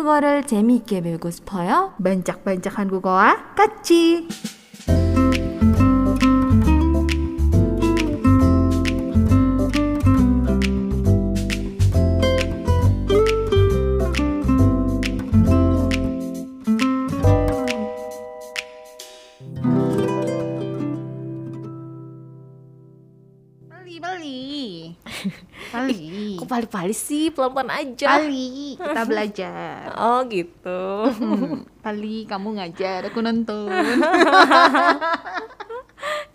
한국어를 재미있게 배우고 싶어요? 반짝반짝 한국어와 같이. Pali-pali sih, pelan-pelan aja. Pali, kita belajar. oh gitu. Pali, kamu ngajar, aku nonton.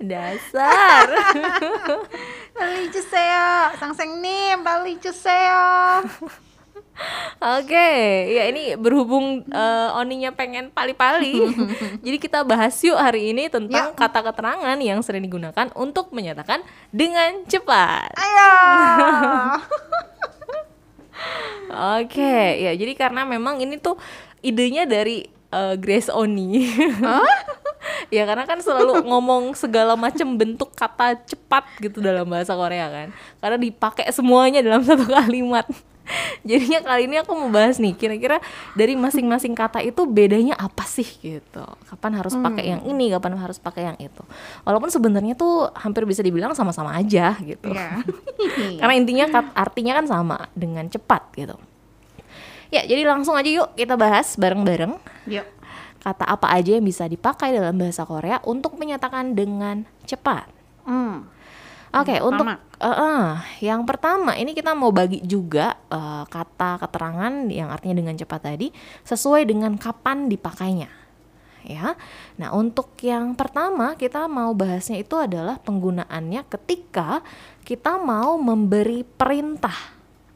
Dasar. Pali cuseo, sangseng nih, Pali cuseo. Oke, okay. ya ini berhubung uh, Oninya pengen pali-pali, jadi kita bahas yuk hari ini tentang yuk. kata keterangan yang sering digunakan untuk menyatakan dengan cepat. Ayo. Oke, ya jadi karena memang ini tuh idenya dari eh, Grace Oni. ya karena kan selalu ngomong segala macam bentuk kata cepat gitu dalam bahasa Korea kan. Karena dipakai semuanya dalam satu kalimat. Jadinya kali ini aku mau bahas nih kira-kira dari masing-masing kata itu bedanya apa sih gitu. Kapan harus pakai yang ini, kapan harus pakai yang itu. Walaupun sebenarnya tuh hampir bisa dibilang sama-sama aja gitu. Iya. Karena intinya artinya kan sama dengan cepat gitu. Ya, jadi langsung aja yuk kita bahas bareng-bareng Yuk. kata apa aja yang bisa dipakai dalam bahasa Korea untuk menyatakan dengan cepat. Hmm. Oke, Yang untuk pertama. Eh, yang pertama ini kita mau bagi juga eh, kata keterangan yang artinya dengan cepat tadi sesuai dengan kapan dipakainya. Ya. Nah, untuk yang pertama kita mau bahasnya itu adalah penggunaannya ketika kita mau memberi perintah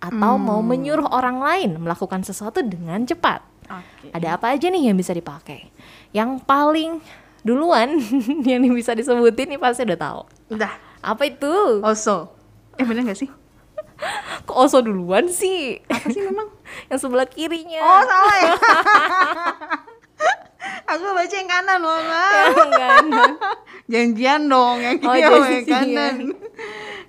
atau mau menyuruh orang lain melakukan sesuatu dengan cepat. Oke. Ada apa aja nih yang bisa dipakai? Yang paling duluan yang bisa disebutin nih pasti udah tahu. Udah. Apa itu? Also. Eh bener gak sih? Kok Oso duluan sih? Apa sih memang? yang sebelah kirinya. Oh salah ya. Aku baca yang kanan loh. Enggak, enggak. Janjian dong yang Oh, kiri sama yang kanan.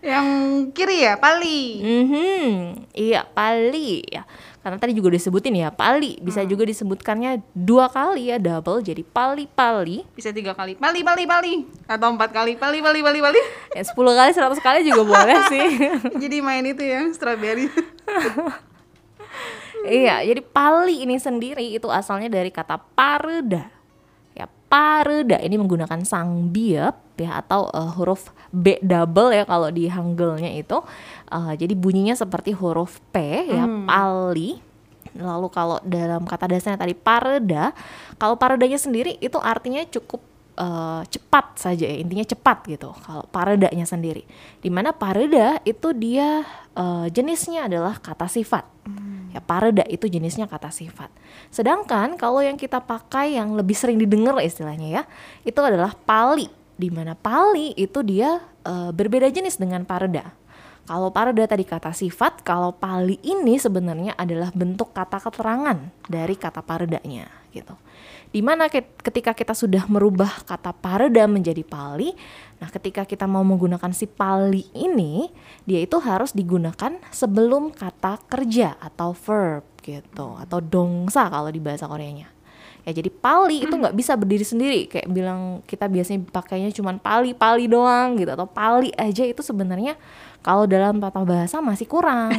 yang kiri ya, Pali. Mhm. Iya, pali ya. Karena tadi juga disebutin ya, pali bisa juga disebutkannya dua kali ya, double jadi pali-pali. Bisa tiga kali. Pali, Pali, Pali. Atau empat kali. Pali, Pali, Pali, Pali. Ya 10 kali, 100 kali juga boleh sih. Jadi main itu ya, strawberry. Iya, jadi pali ini sendiri itu asalnya dari kata pareda. Pareda ini menggunakan sang biep ya atau eh, huruf B double ya kalau di Hanggelnya itu. Eh, jadi bunyinya seperti huruf P ya, pali. Lalu kalau dalam kata dasarnya tadi pareda, kalau paredanya sendiri itu artinya cukup eh, cepat saja ya, intinya cepat gitu. Kalau paredanya sendiri. Di mana pareda itu dia eh, jenisnya adalah kata sifat. Ya pareda itu jenisnya kata sifat. Sedangkan kalau yang kita pakai yang lebih sering didengar istilahnya ya, itu adalah pali. Di mana pali itu dia eh, berbeda jenis dengan pareda. Kalau pareda tadi kata sifat, kalau pali ini sebenarnya adalah bentuk kata keterangan dari kata paredanya gitu. Di mana ke- ketika kita sudah merubah kata pareda menjadi pali, nah ketika kita mau menggunakan si pali ini, dia itu harus digunakan sebelum kata kerja atau verb gitu, atau dongsa kalau di bahasa Koreanya. Ya jadi pali itu nggak bisa berdiri sendiri kayak bilang kita biasanya pakainya cuman pali-pali doang gitu atau pali aja itu sebenarnya kalau dalam tata bahasa masih kurang.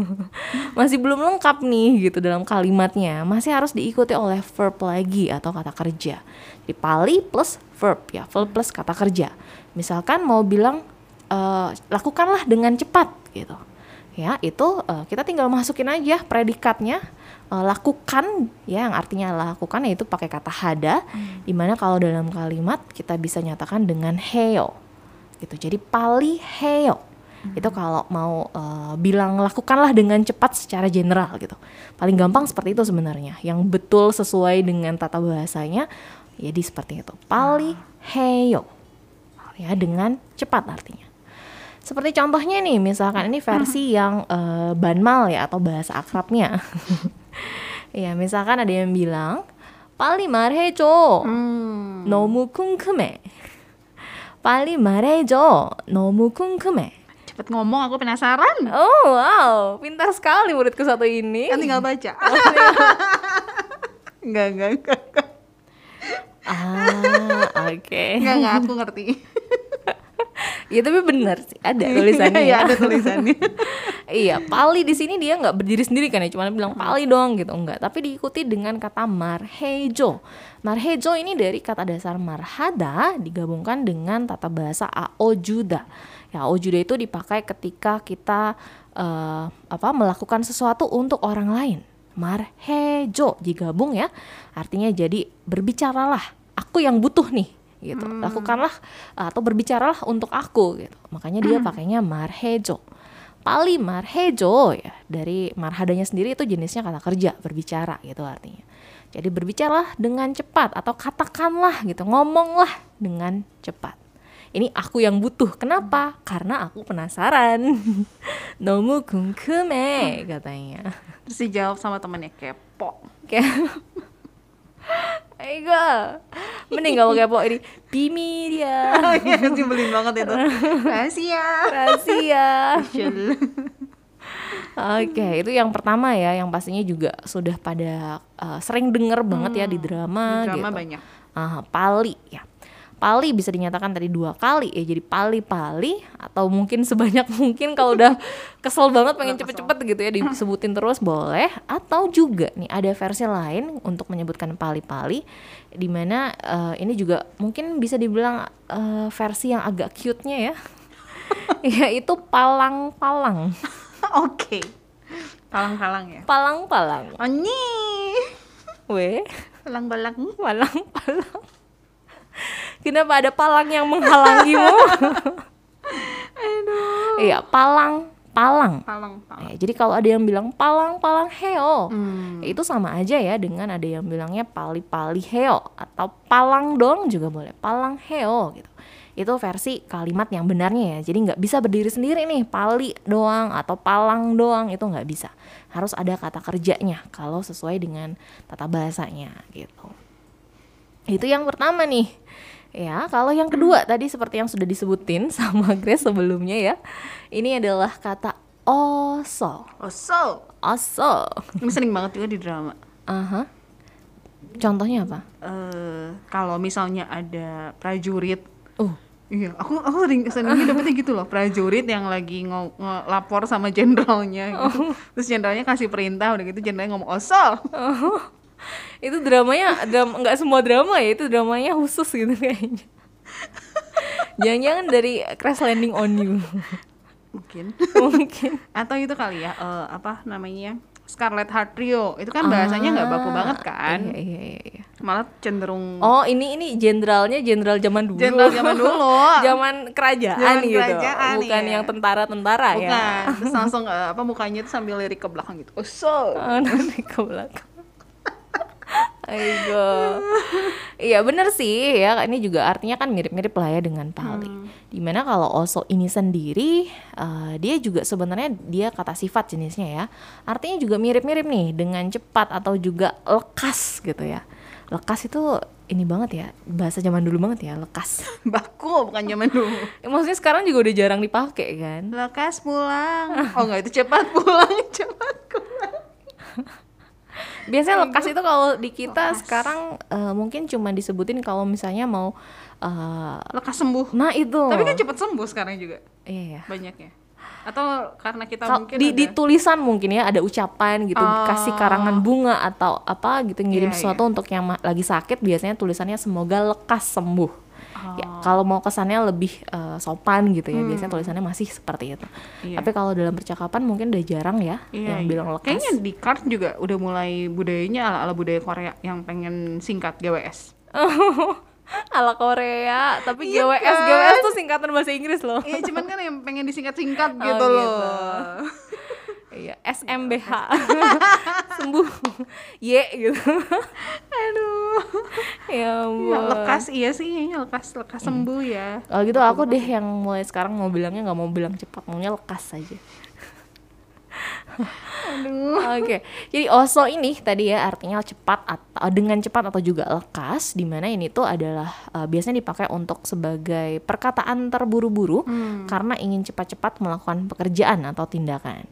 masih belum lengkap nih gitu dalam kalimatnya. Masih harus diikuti oleh verb lagi atau kata kerja. Di pali plus verb ya, verb plus kata kerja. Misalkan mau bilang eh, lakukanlah dengan cepat gitu. Ya, itu eh, kita tinggal masukin aja predikatnya eh, lakukan ya yang artinya lakukan yaitu pakai kata hada di mana kalau dalam kalimat kita bisa nyatakan dengan heo gitu jadi pali heo itu kalau mau eh, bilang lakukanlah dengan cepat secara general gitu paling gampang seperti itu sebenarnya yang betul sesuai dengan tata bahasanya jadi seperti itu pali heo ya dengan cepat artinya seperti contohnya nih, misalkan ini versi yang eh, banmal ya atau bahasa akrabnya. ya, misalkan ada yang bilang, "빨리 말해줘. Hmm. 너무 궁금해." "빨리 말해줘. 너무 궁금해." Cepet ngomong aku penasaran. Oh wow, pintar sekali muridku satu ini. Kan tinggal baca. Enggak, enggak, enggak. enggak. Ah, oke. Enggak, enggak, aku ngerti. Ya tapi benar sih, ada tulisannya. Iya, ya. ada tulisannya. iya, pali di sini dia nggak berdiri sendiri kan ya, cuma bilang pali doang gitu, enggak. Tapi diikuti dengan kata marhejo. Marhejo ini dari kata dasar marhada digabungkan dengan tata bahasa aojuda. Ya, aojuda itu dipakai ketika kita eh, apa melakukan sesuatu untuk orang lain. Marhejo digabung ya, artinya jadi berbicaralah. Aku yang butuh nih gitu. Lakukanlah atau berbicaralah untuk aku gitu. Makanya dia pakainya marhejo. Pali marhejo ya dari marhadanya sendiri itu jenisnya kata kerja berbicara gitu artinya. Jadi berbicaralah dengan cepat atau katakanlah gitu, ngomonglah dengan cepat ini aku yang butuh. Kenapa? Karena aku penasaran. Nomu kungkume katanya. Terus dijawab sama temennya kepo. Kepo. Eh, Ego, mending gak mau kepo ini. Bimi dia. Oh, iya, kan banget itu. Rahasia. Rahasia. Oke, okay, itu yang pertama ya, yang pastinya juga sudah pada uh, sering denger banget hmm, ya di hmm, drama. Di drama gitu. banyak. Uh, pali ya, Pali bisa dinyatakan tadi dua kali ya, jadi pali-pali atau mungkin sebanyak mungkin kalau udah kesel banget pengen cepet-cepet gitu ya disebutin terus boleh. Atau juga nih ada versi lain untuk menyebutkan pali-pali, di mana eh, ini juga mungkin bisa dibilang eh, versi yang agak cute-nya ya, yaitu palang-palang. Oke. Palang-palang ya. Palang-palang. Oh nih. Weh, Palang-palang. palang-palang. Kenapa ada palang yang menghalangimu? Aduh. Iya, palang, palang. Palang-palang. Eh, jadi kalau ada yang bilang palang, palang heo, Hmm. itu sama aja ya dengan ada yang bilangnya pali-pali heo atau palang dong juga boleh, palang heo gitu. Itu versi kalimat yang benarnya ya. Jadi nggak bisa berdiri sendiri nih, pali doang atau palang doang itu nggak bisa. Harus ada kata kerjanya kalau sesuai dengan tata bahasanya gitu. Itu yang pertama nih. Ya, kalau yang kedua tadi seperti yang sudah disebutin sama Grace sebelumnya ya. Ini adalah kata oso. Oh so. Oso. Ini sering banget juga di drama. Aha. Contohnya apa? eh kalau misalnya ada prajurit Uh, Iya, aku aku sering seringnya dapetnya gitu loh prajurit yang lagi ngo- ngelapor sama jenderalnya gitu. Terus jenderalnya kasih perintah udah gitu jenderalnya ngomong osol. Itu dramanya dram nggak semua drama ya, itu dramanya khusus gitu kayaknya. Jangan-jangan dari Crash Landing on You. Mungkin. Mungkin. Atau itu kali ya eh, apa namanya? Scarlet Heart Trio. Itu kan bahasanya nggak baku banget kan. Iya, iya, iya, iya. Malah cenderung Oh, ini ini jenderalnya jenderal zaman dulu. jenderal zaman dulu. Zaman kerajaan Zaman gitu. kerajaan, Bukan iya. yang tentara-tentara ya. Bukan. Terus langsung eh, apa mukanya tuh sambil lirik ke belakang gitu. Oh, nanti ke belakang. Aigo. Iya bener sih ya ini juga artinya kan mirip-mirip lah ya dengan pali. Di mana kalau oso ini sendiri eh, dia juga sebenarnya dia kata sifat jenisnya ya. Artinya juga mirip-mirip nih dengan cepat atau juga lekas gitu ya. Lekas itu ini banget ya bahasa zaman dulu banget ya lekas. Baku bukan zaman dulu. Ya, maksudnya sekarang juga udah jarang dipakai kan. Lekas pulang. Oh enggak itu cepat pulang, cepat pulang. Biasanya lekas itu kalau di kita sekarang eh, mungkin cuma disebutin kalau misalnya mau eh, Lekas sembuh. nah itu. Tapi kan cepat sembuh sekarang juga iya ya. banyak ya. Atau karena kita Kal- mungkin di, ada- di tulisan mungkin ya ada ucapan gitu Oh. kasih karangan bunga atau apa gitu ngirim Iya, sesuatu untuk yang lagi sakit biasanya tulisannya semoga lekas sembuh. Ya, Oh. kalau mau kesannya lebih eh, sopan gitu ya biasanya tulisannya masih seperti itu. Hmm. Iya. Tapi kalau dalam percakapan mungkin udah jarang ya Iya, yang iya. bilang lekas. Kayaknya di card juga udah mulai budayanya ala-ala budaya Korea yang pengen singkat GWS. ala Korea, tapi Iya GWS kan? GWS tuh singkatan bahasa Inggris loh. Iya, cuman kan yang pengen disingkat-singkat Oh, gitu gitu. loh. Iya, SMBH. Sembuh. Y gitu. Aduh. ya ampun. Ya, lekas iya sih, lekas lekas sembuh ya. Kalau gitu aku deh yang mulai sekarang mau bilangnya nggak mau bilang cepat, maunya lekas saja. Oke, jadi oso ini tadi ya artinya cepat atau dengan cepat atau juga lekas, di mana ini tuh adalah uh, biasanya dipakai untuk sebagai perkataan terburu-buru karena ingin cepat-cepat melakukan pekerjaan atau tindakan.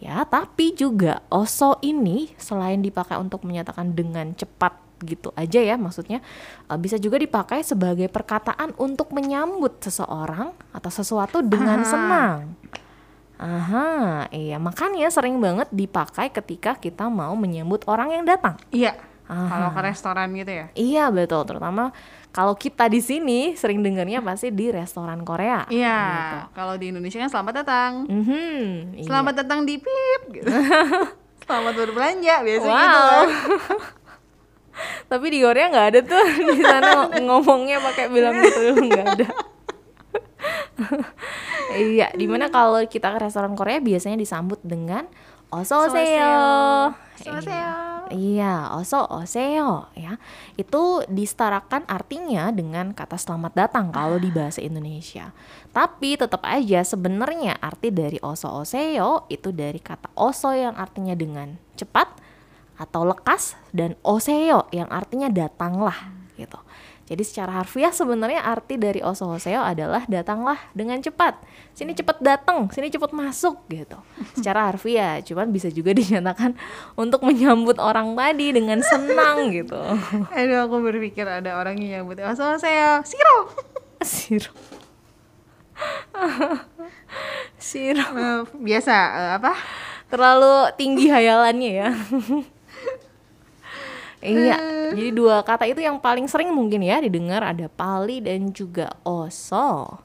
Ya, tapi juga oso ini selain dipakai untuk menyatakan dengan cepat gitu aja ya maksudnya uh, bisa juga dipakai sebagai perkataan untuk menyambut seseorang atau sesuatu dengan Aha. senang. Aha, iya makanya sering banget dipakai ketika kita mau menyambut orang yang datang. Iya. Aha. Kalau ke restoran gitu ya. Iya betul, terutama kalau kita di sini sering dengarnya pasti di restoran Korea. Iya. Kalau di Indonesia kan selamat datang. Mhm, iya. Selamat datang di Pip gitu. selamat berbelanja biasa Wow. gitu kan. Tapi di Korea nggak ada tuh di sana ngomongnya pakai bilang gitu nggak ada. iya, di mana kalau kita ke restoran Korea biasanya disambut dengan oso oseyo. Oseyo. Iya, oso oseyo ya. Itu disetarakan artinya dengan kata selamat datang kalau di bahasa Indonesia. Tapi tetap aja sebenarnya arti dari oso oseyo itu dari kata oso yang artinya dengan cepat atau lekas dan oseyo yang artinya datanglah gitu. Jadi secara harfiah sebenarnya arti dari oso oseyo adalah datanglah dengan cepat. Sini cepat datang, sini cepat masuk gitu. Secara harfiah, cuman bisa juga dinyatakan untuk menyambut orang tadi dengan senang gitu. Aduh aku berpikir ada orang yang nyambut Oso saya Siro. Siro. Siro. Eh, biasa eh, apa? Terlalu tinggi hayalannya ya. Iya, jadi dua kata itu yang paling sering mungkin ya didengar ada pali dan juga oso.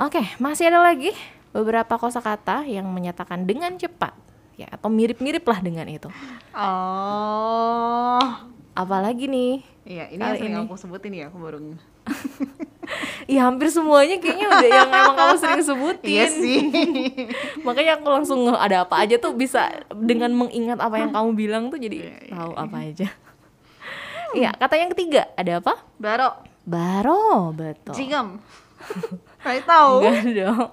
Oke, masih ada lagi beberapa kosakata yang menyatakan dengan cepat ya atau mirip-mirip lah dengan itu. Oh. Apalagi nih? Iya, ini yang sering ini. aku sebutin ya, aku baru Ya hampir semuanya kayaknya udah yang emang kamu sering sebutin. Iya sih. Makanya aku langsung ada apa aja tuh bisa dengan mengingat apa yang kamu bilang tuh jadi Iya, iya, tahu apa aja. Iya, kata yang ketiga ada apa? Baro, Baro, betul. jigem. Kalian tahu? Enggak dong.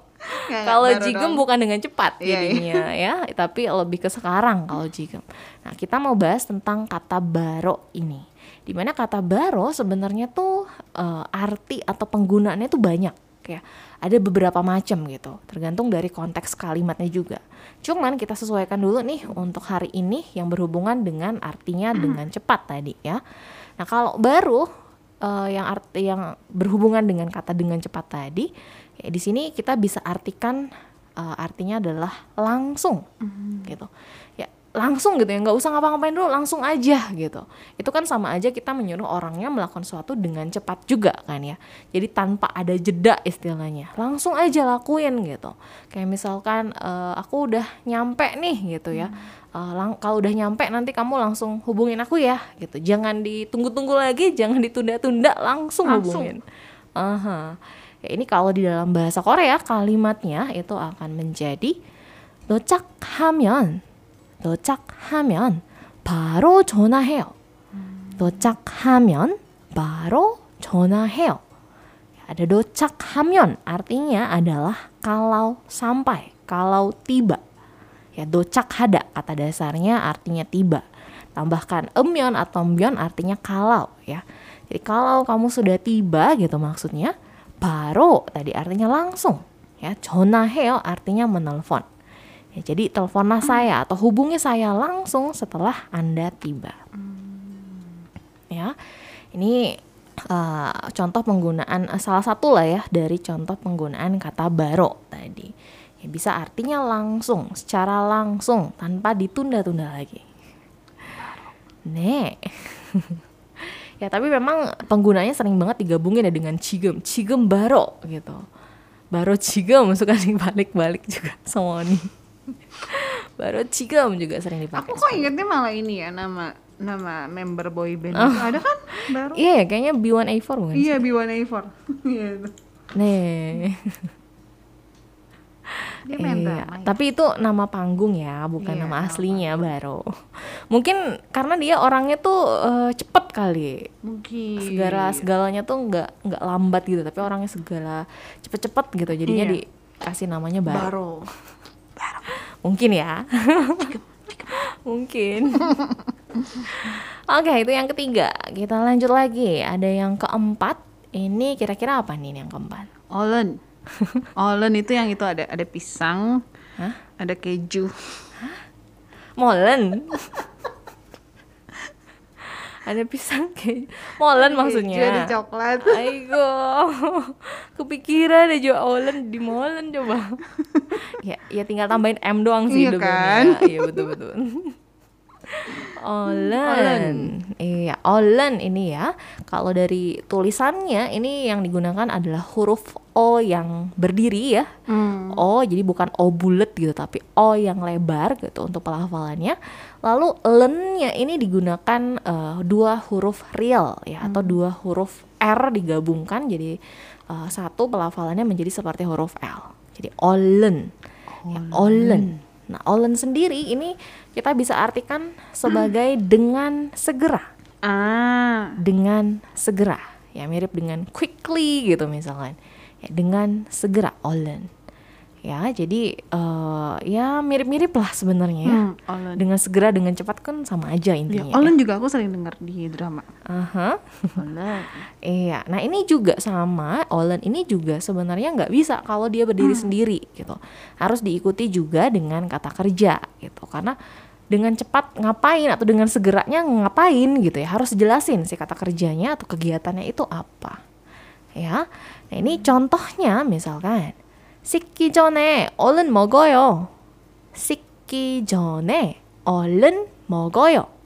Kalau jigem dong. bukan dengan cepat Iya, iya. jadinya ya, tapi lebih ke sekarang kalau jigem. Nah, kita mau bahas tentang kata baro ini. Di mana kata baro sebenarnya tuh eh, arti atau penggunaannya tuh banyak ya. Ada beberapa macam gitu, tergantung dari konteks kalimatnya juga. Cuman kita sesuaikan dulu nih untuk hari ini yang berhubungan dengan artinya dengan cepat tadi ya. Nah, kalau baru eh, yang arti yang berhubungan dengan kata dengan cepat tadi, ya di sini kita bisa artikan eh, artinya adalah langsung, gitu langsung gitu ya nggak usah ngapa-ngapain dulu langsung aja gitu. Itu kan sama aja kita menyuruh orangnya melakukan sesuatu dengan cepat juga kan ya. Jadi tanpa ada jeda istilahnya. Langsung aja lakuin gitu. Kayak misalkan uh, aku udah nyampe nih gitu ya. Uh, lang kalau udah nyampe nanti kamu langsung hubungin aku ya gitu. Jangan ditunggu-tunggu lagi jangan ditunda-tunda langsung, langsung. hubungin. Uh ya, ini kalau di dalam bahasa Korea kalimatnya itu akan menjadi docak 도착하면 바로 전화해요. 도착하면 바로 전화해요. Ada dochakhameon artinya adalah kalau sampai, kalau tiba. Ya dochakhada kata dasarnya artinya tiba. Tambahkan emyon atau myon artinya kalau ya. Jadi kalau kamu sudah tiba gitu maksudnya, baru tadi artinya langsung. Ya, 전화해요 artinya menelpon. Ya, jadi teleponlah saya atau hubungi saya langsung setelah Anda tiba. Ya. Ini eh, contoh penggunaan eh, salah satu lah ya dari contoh penggunaan kata baro tadi. Ya, bisa artinya langsung, secara langsung tanpa ditunda-tunda lagi. Nek. ya tapi memang penggunanya sering banget digabungin ya dengan cigem, cigem baro gitu. Baro cigem suka dibalik-balik juga sama nih. Baro cigem juga sering dipakai. Aku kok ingetnya malah ini ya nama nama member boy band itu ada kan baru? Iya ya, kayaknya B1A4 bukan? Iya B1A4. Iya itu. Nih. Dia main drama ya. tapi itu nama panggung ya, bukan Iya, nama nama aslinya baru. Mungkin karena dia orangnya tuh eh, cepet kali. Mungkin. Segala segalanya tuh nggak nggak lambat gitu, tapi orangnya segala cepet-cepet gitu. Jadinya Iya. dikasih namanya baru. Baro. Mungkin ya. Mungkin. Oke, itu yang ketiga. Kita lanjut lagi. Ada yang keempat. Ini kira-kira apa nih yang keempat? Olen. Olen itu yang itu ada ada pisang, Hah? ada keju. Molen. ada pisang kayak molen maksudnya. Keju, ada coklat. Aigo. Kepikiran aja Olen di molen coba. ya, ya tinggal tambahin M doang sih Iya kan? Iya betul betul. Olen. Iya, Olen ini ya. Kalau dari tulisannya ini yang digunakan adalah huruf O yang berdiri ya. Hmm. O jadi bukan O bulat gitu tapi O yang lebar gitu untuk pelafalannya. Lalu lennya ini digunakan eh, dua huruf real ya atau dua huruf R digabungkan jadi eh, satu pelafalannya menjadi seperti huruf L. Jadi olen. Ya, olen. Nah, olen sendiri ini kita bisa artikan sebagai dengan segera. Ah, dengan segera. Ya mirip dengan quickly gitu misalkan. Ya, dengan segera olen ya jadi eh, ya mirip-mirip lah sebenarnya ya hmm, Olen. dengan segera dengan cepat kan sama aja Ya, intinya Olen juga aku sering dengar di drama. Olen. Iya, nah ini juga sama Olen ini juga sebenarnya nggak bisa kalau dia berdiri sendiri gitu. Harus diikuti juga dengan kata kerja gitu. Karena dengan cepat ngapain atau dengan segeranya ngapain gitu ya harus jelasin si kata kerjanya atau kegiatannya itu apa. Ya, nah ini contohnya misalkan 식기 전에 얼른 먹어요. 식기 전에 얼른 먹어요.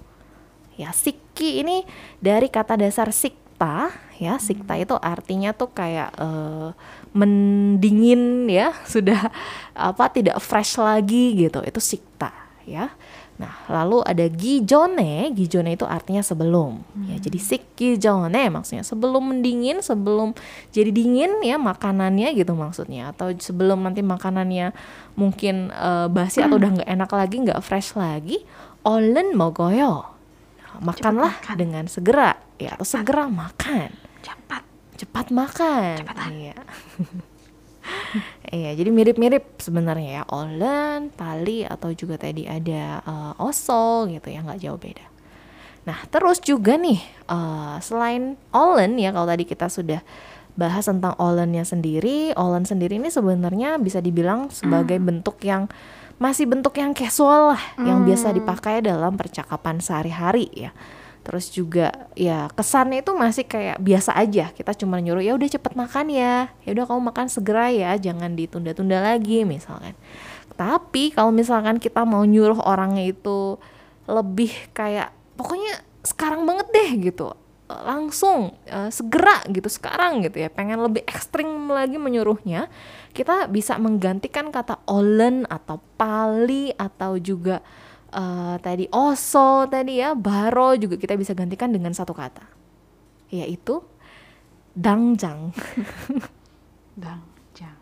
Ya, sikki ini dari kata dasar sikta, ya. Sikta itu artinya tuh kayak eh, mendingin ya, sudah apa tidak fresh lagi gitu. Itu sikta, ya. Nah, lalu ada gijone, gijone itu artinya sebelum. Ya, hmm. Ya, jadi sikijone maksudnya sebelum mendingin, sebelum jadi dingin ya makanannya gitu maksudnya atau sebelum nanti makanannya mungkin uh, basi atau udah nggak enak lagi, nggak fresh lagi, olen mogoyo. Nah, makanlah makan. dengan segera ya atau Cepat. segera makan. Cepat. Cepat makan. Cepat. Iya. Iya, jadi mirip-mirip sebenarnya ya. Olen, tali atau juga tadi ada eh, oso gitu ya, nggak jauh beda. Nah, terus juga nih eh, selain olen ya kalau tadi kita sudah bahas tentang olennya sendiri, olen sendiri ini sebenarnya bisa dibilang sebagai bentuk yang masih bentuk yang casual lah, yang biasa dipakai dalam percakapan sehari-hari ya. Terus juga ya kesannya itu masih kayak biasa aja. Kita cuma nyuruh ya udah cepet makan ya. Ya udah kamu makan segera ya, jangan ditunda-tunda lagi misalkan. Tapi kalau misalkan kita mau nyuruh orangnya itu lebih kayak pokoknya sekarang banget deh gitu. Langsung eh, segera gitu sekarang gitu ya. Pengen lebih ekstrim lagi menyuruhnya. Kita bisa menggantikan kata olen atau pali atau juga eh, tadi oso tadi ya baro juga kita bisa gantikan dengan satu kata yaitu dangjang Dang, jang.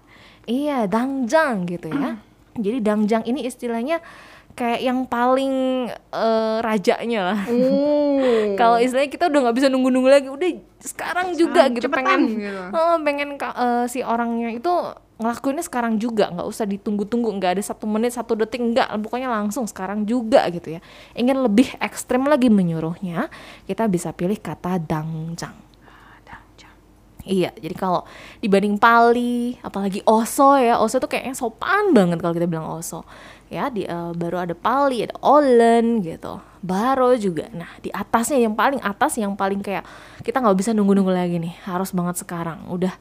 iya dangjang gitu ya jadi dangjang ini istilahnya kayak yang paling eh, rajanya lah Oh. kalau istilahnya kita udah nggak bisa nunggu-nunggu lagi udah sekarang juga Sekarang gitu cepetan pengen gitu. Oh, pengen eh, si orangnya itu ngelakuinnya sekarang juga nggak usah ditunggu-tunggu nggak ada satu menit satu detik nggak pokoknya langsung sekarang juga gitu ya ingin lebih ekstrim lagi menyuruhnya kita bisa pilih kata dangjang Dang, jang. Iya, jadi kalau dibanding pali, apalagi oso ya, oso tuh kayaknya sopan banget kalau kita bilang oso. Ya, di, eh, baru ada pali, ada olen gitu, baro juga. Nah, di atasnya yang paling atas, yang paling kayak kita nggak bisa nunggu-nunggu lagi nih, harus banget sekarang, udah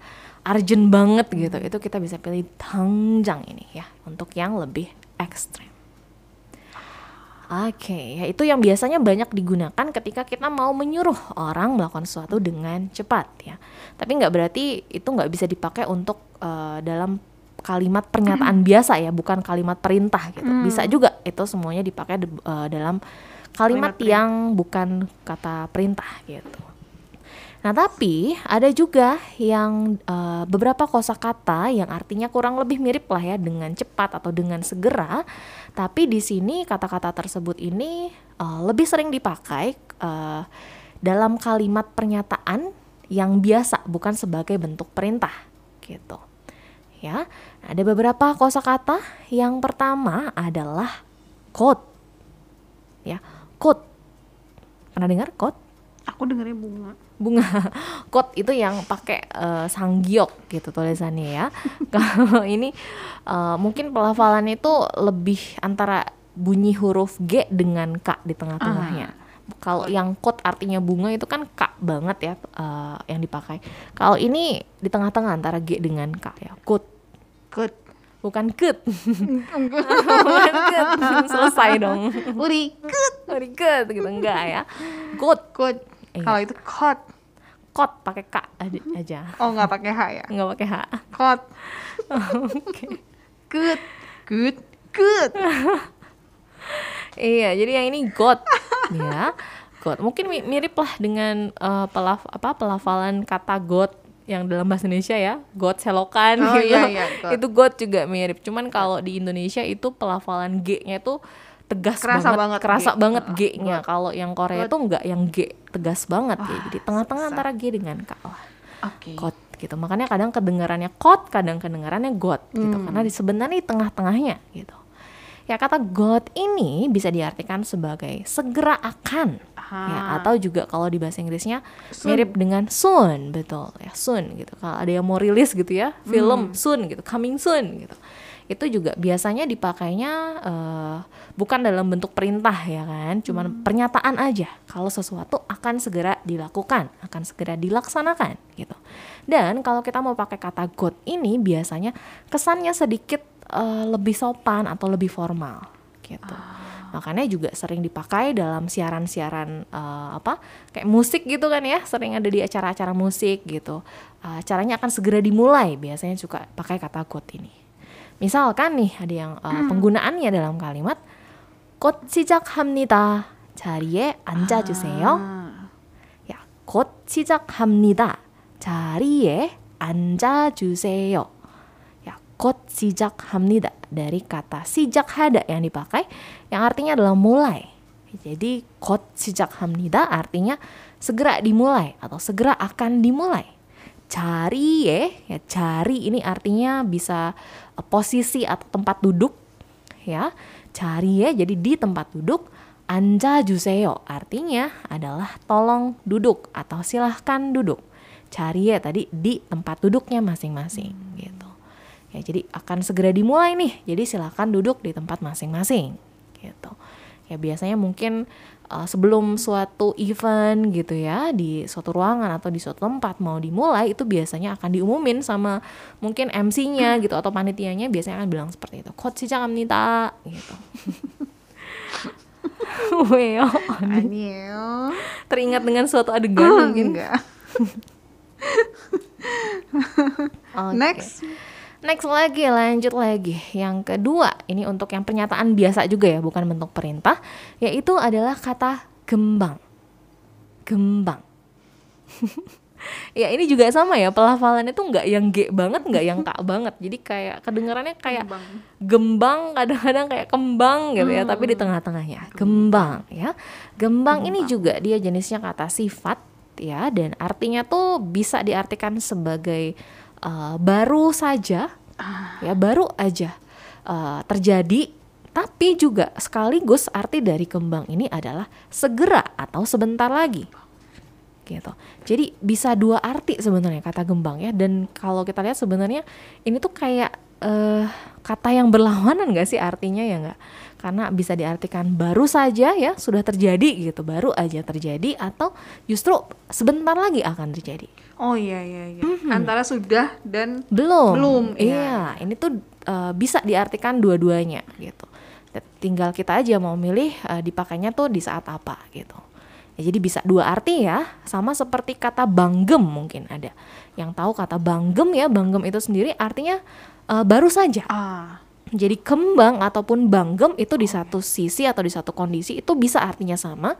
urgent banget gitu. Itu kita bisa pilih tangjang ini ya, untuk yang lebih ekstrim. Oke, ya itu yang biasanya banyak digunakan ketika kita mau menyuruh orang melakukan sesuatu dengan cepat ya. Tapi nggak berarti itu nggak bisa dipakai untuk eh, dalam kalimat pernyataan biasa ya, bukan kalimat perintah gitu. Bisa juga itu semuanya dipakai de- eh, dalam kalimat, Kalimat perintah. yang bukan kata perintah gitu. Nah, tapi ada juga yang eh, beberapa kosakata yang artinya kurang lebih mirip lah ya dengan cepat atau dengan segera. Tapi di sini kata-kata tersebut ini eh, lebih sering dipakai eh, dalam kalimat pernyataan yang biasa bukan sebagai bentuk perintah gitu. Ya, ada beberapa kosakata. Yang pertama adalah kot. Ya, kot. Pernah dengar kot? Aku dengernya bunga. Bunga kot itu yang pakai uh, sanggyok gitu tulisannya ya. Kalau ini uh, mungkin pelafalannya itu lebih antara bunyi huruf G dengan K di tengah-tengahnya. Kalau yang kot artinya bunga itu kan K banget ya uh, yang dipakai. Kalau ini di tengah-tengah antara G dengan K ya. Kot Kut. bukan kut. Bukan kut. Selesai dong. Uri. Kut. Good gitu enggak ya. Kot Kut. Iya. Kalau itu kot. kot pakai K aja- Oh nggak pakai H ya? nggak pakai H Kot. Oke. Kut. Kut. Kut. Iya, jadi yang ini God ya. God. Mungkin mi- mirip lah dengan eh, pelaf apa pelafalan kata God yang dalam bahasa Indonesia ya, God selokan Oh, gitu. iya, iya, God. Itu God juga mirip. Cuman kalau di Indonesia itu pelafalan G-nya itu tegas Kerasa banget, banget kerasa G. banget G-nya. Kalau yang Korea tuh enggak yang G tegas banget ya. Jadi tengah-tengah antara G dengan K lah. Oke. God gitu. Makanya kadang kedengarannya kot, kadang kedengarannya God gitu. Karena di sebenarnya di tengah-tengahnya gitu. Ya kata God ini bisa diartikan sebagai segera akan ya Ah. atau juga kalau di bahasa Inggrisnya Soon. mirip dengan soon betul ya soon gitu. Kalau ada yang mau rilis gitu ya film soon gitu, coming soon gitu. Itu juga biasanya dipakainya eh, bukan dalam bentuk perintah ya kan, cuman pernyataan aja kalau sesuatu akan segera dilakukan, akan segera dilaksanakan gitu. Dan kalau kita mau pakai kata God ini biasanya kesannya sedikit eh, lebih sopan atau lebih formal gitu. Makanya juga sering dipakai dalam siaran-siaran eh, apa kayak musik gitu kan ya, sering ada di acara-acara musik gitu. Eh, acaranya akan segera dimulai, biasanya suka pakai kata God ini. Misalkan nih ada yang eh, penggunaannya dalam kalimat 곧 시작합니다. 자리에 앉아주세요. Ah. 야, 곧 시작합니다. 자리에 앉아주세요. Ya, 곧 시작합니다. Dari kata sijakhada yang dipakai, yang artinya adalah mulai. Jadi, 곧 시작합니다 artinya segera dimulai atau segera akan dimulai. Jariye, ya jari ini artinya bisa eh, posisi atau tempat duduk, ya. Jariye jadi di tempat duduk. Anja juseo artinya adalah tolong duduk atau silahkan duduk. Jariye tadi di tempat duduknya masing-masing gitu. Ya jadi akan segera dimulai nih. Jadi silahkan duduk di tempat masing-masing gitu. Ya biasanya mungkin uh, sebelum suatu event gitu ya di suatu ruangan atau di suatu tempat mau dimulai itu biasanya akan diumumin sama mungkin MC-nya hmm. gitu atau panitianya biasanya akan bilang seperti itu coach si jangan minta gitu. Weo teringat dengan suatu adegan oh, mungkin. enggak. Okay. next Next lagi, lanjut lagi. Yang kedua, ini untuk yang pernyataan biasa juga ya, bukan bentuk perintah, yaitu adalah kata gembang. Gembang. ya ini juga sama ya, pelafalannya tuh nggak yang G banget, nggak yang K banget. Jadi kayak kedengarannya kayak Gembang. gembang, kadang-kadang kayak kembang gitu ya, tapi di tengah-tengahnya. Gembang ya. Gembang ini juga dia jenisnya kata sifat ya dan artinya tuh bisa diartikan sebagai uh, baru saja ya baru aja uh, terjadi tapi juga sekaligus arti dari kembang ini adalah segera atau sebentar lagi gitu. Jadi bisa dua arti sebenarnya kata gembang ya dan kalau kita lihat sebenarnya ini tuh kayak eh, kata yang berlawanan gak sih artinya ya nggak? Karena bisa diartikan baru saja ya sudah terjadi gitu, baru aja terjadi atau justru sebentar lagi akan terjadi. Oh iya iya iya. Antara sudah dan Belum. Belum, Iya, ini tuh eh, bisa diartikan dua-duanya gitu. Tinggal kita aja mau milih eh, dipakainya tuh di saat apa gitu. Ya, jadi bisa dua arti ya, sama seperti kata banggem mungkin ada. Yang tahu kata banggem ya, banggem itu sendiri artinya eh, baru saja. ah Jadi kembang ataupun banggem itu di satu sisi atau di satu kondisi itu bisa artinya sama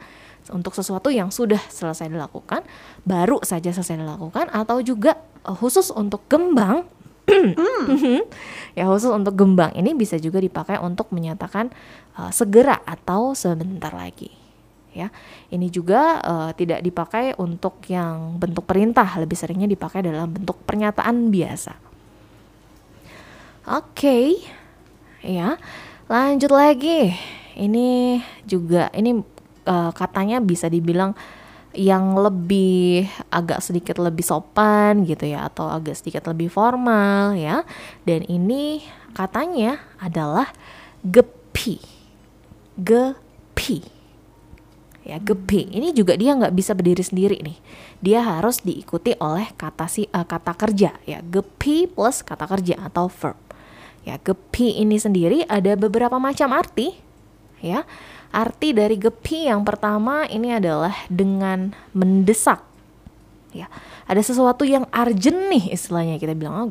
untuk sesuatu yang sudah selesai dilakukan, baru saja selesai dilakukan atau juga eh, khusus untuk gembang. ya khusus untuk gembang ini bisa juga dipakai untuk menyatakan eh, segera atau sebentar lagi. Ya, ini juga eh, tidak dipakai untuk yang bentuk perintah, lebih seringnya dipakai dalam bentuk pernyataan biasa. Oke, ya lanjut lagi. Ini juga ini uh, katanya bisa dibilang yang lebih agak sedikit lebih sopan gitu ya atau agak sedikit lebih formal ya. Dan ini katanya adalah gepi. Gepi. Ya, gepi. Ini juga dia nggak bisa berdiri sendiri nih. Dia harus diikuti oleh kata si uh, kata kerja ya. Gepi plus kata kerja atau verb. Ya, gepi ini sendiri ada beberapa macam arti. Ya, arti dari gepi yang pertama ini adalah dengan mendesak. Ya, ada sesuatu yang urgent nih istilahnya kita bilang, oh,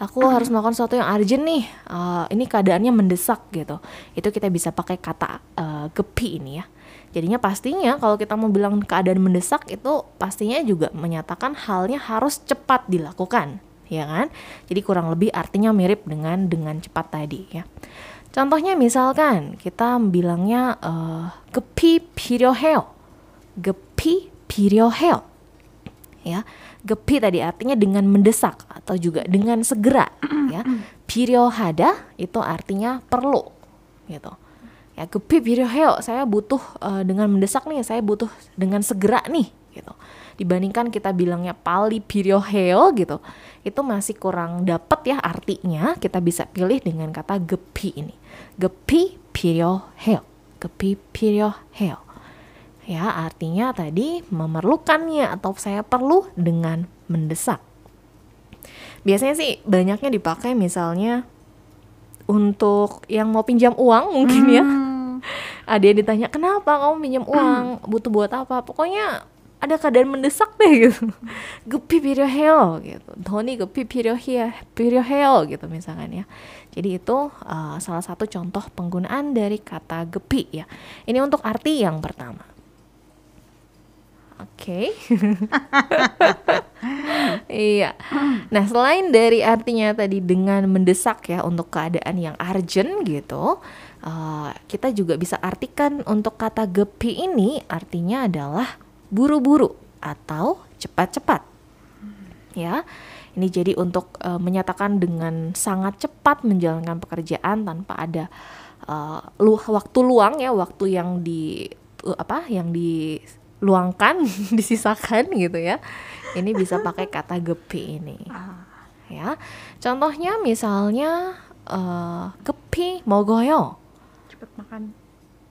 aku harus melakukan sesuatu yang urgent nih. Uh, ini keadaannya mendesak gitu. Itu kita bisa pakai kata uh, gepi ini ya. Jadinya pastinya kalau kita mau bilang keadaan mendesak itu pastinya juga menyatakan halnya harus cepat dilakukan ya kan? Jadi kurang lebih artinya mirip dengan dengan cepat tadi ya. Contohnya misalkan kita bilangnya eh, uh, gepi piryoheo. Gepi piryoheo. Ya. Gepi tadi artinya dengan mendesak atau juga dengan segera ya. Piryohada itu artinya perlu gitu. Ya gepi piryoheo, saya butuh uh, dengan mendesak nih, saya butuh dengan segera nih gitu dibandingkan kita bilangnya pali pirioheo gitu itu masih kurang dapat ya artinya kita bisa pilih dengan kata gepi ini. Gepi pirioheo gepi pirioheo ya artinya tadi memerlukannya atau saya perlu dengan mendesak. Biasanya sih banyaknya dipakai misalnya untuk yang mau pinjam uang mungkin ya. hmm. ya ada yang ditanya kenapa kamu pinjam uang? Butuh buat apa? Pokoknya ada keadaan mendesak deh gitu gepi video heo gitu Tony gepi video hell video heo gitu misalkan ya jadi itu uh, salah satu contoh penggunaan dari kata gepi ya ini untuk arti yang pertama Oke. Okay. iya. Nah, selain dari artinya tadi dengan mendesak ya untuk keadaan yang urgent gitu, uh, kita juga bisa artikan untuk kata gepi ini artinya adalah buru-buru atau cepat-cepat. Ya. Ini jadi untuk uh, menyatakan dengan sangat cepat menjalankan pekerjaan tanpa ada uh, lu waktu luang ya, waktu yang di uh, apa? yang diluangkan, disisakan gitu ya. Ini bisa pakai kata gepi ini. Ya. Contohnya misalnya uh, gepi mogoyo. Cepat makan.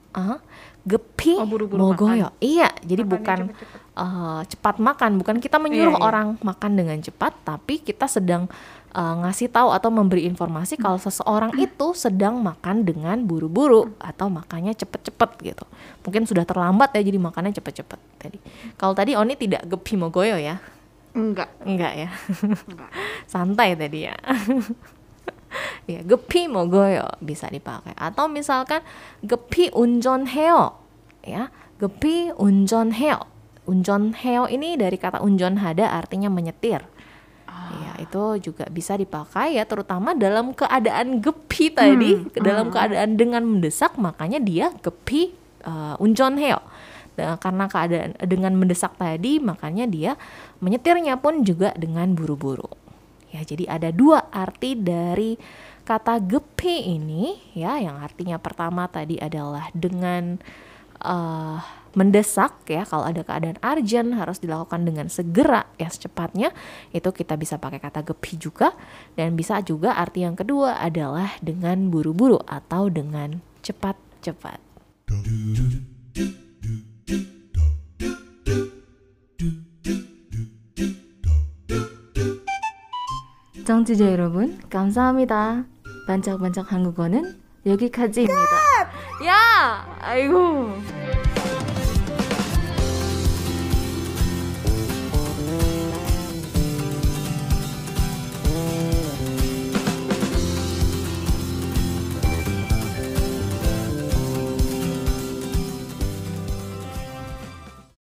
Uh, gepi oh, mogoyo. Iya, jadi Makannya bukan cepet -cepet. Uh, cepat makan, bukan kita menyuruh iya, iya. orang makan dengan cepat, tapi kita sedang uh, ngasih tahu atau memberi informasi hmm. kalau seseorang itu sedang makan dengan buru-buru atau makannya cepet-cepet gitu. Mungkin sudah terlambat ya, jadi makannya cepet-cepet tadi. Kalau tadi Oni tidak gepi mogoyo ya? Enggak. Enggak ya. Enggak. Santai tadi ya. ya gepi mogoyo bisa dipakai atau misalkan gepi unjon heo ya gepi unjon heo unjon heo ini dari kata unjon hada artinya menyetir ah. ya itu juga bisa dipakai ya terutama dalam keadaan gepi tadi hmm. dalam hmm. keadaan dengan mendesak makanya dia gepi uh, unjon heo nah, karena keadaan dengan mendesak tadi makanya dia menyetirnya pun juga dengan buru-buru Ya, jadi ada dua arti dari kata gepe ini ya yang artinya pertama tadi adalah dengan uh, mendesak ya kalau ada keadaan urgent harus dilakukan dengan segera ya secepatnya. Itu kita bisa pakai kata gepi juga. Dan bisa juga arti yang kedua adalah dengan buru-buru atau dengan cepat-cepat. 정치자 여러분, 감사합니다. 반짝반짝 한국어는 여기까지입니다. 야! 아이고.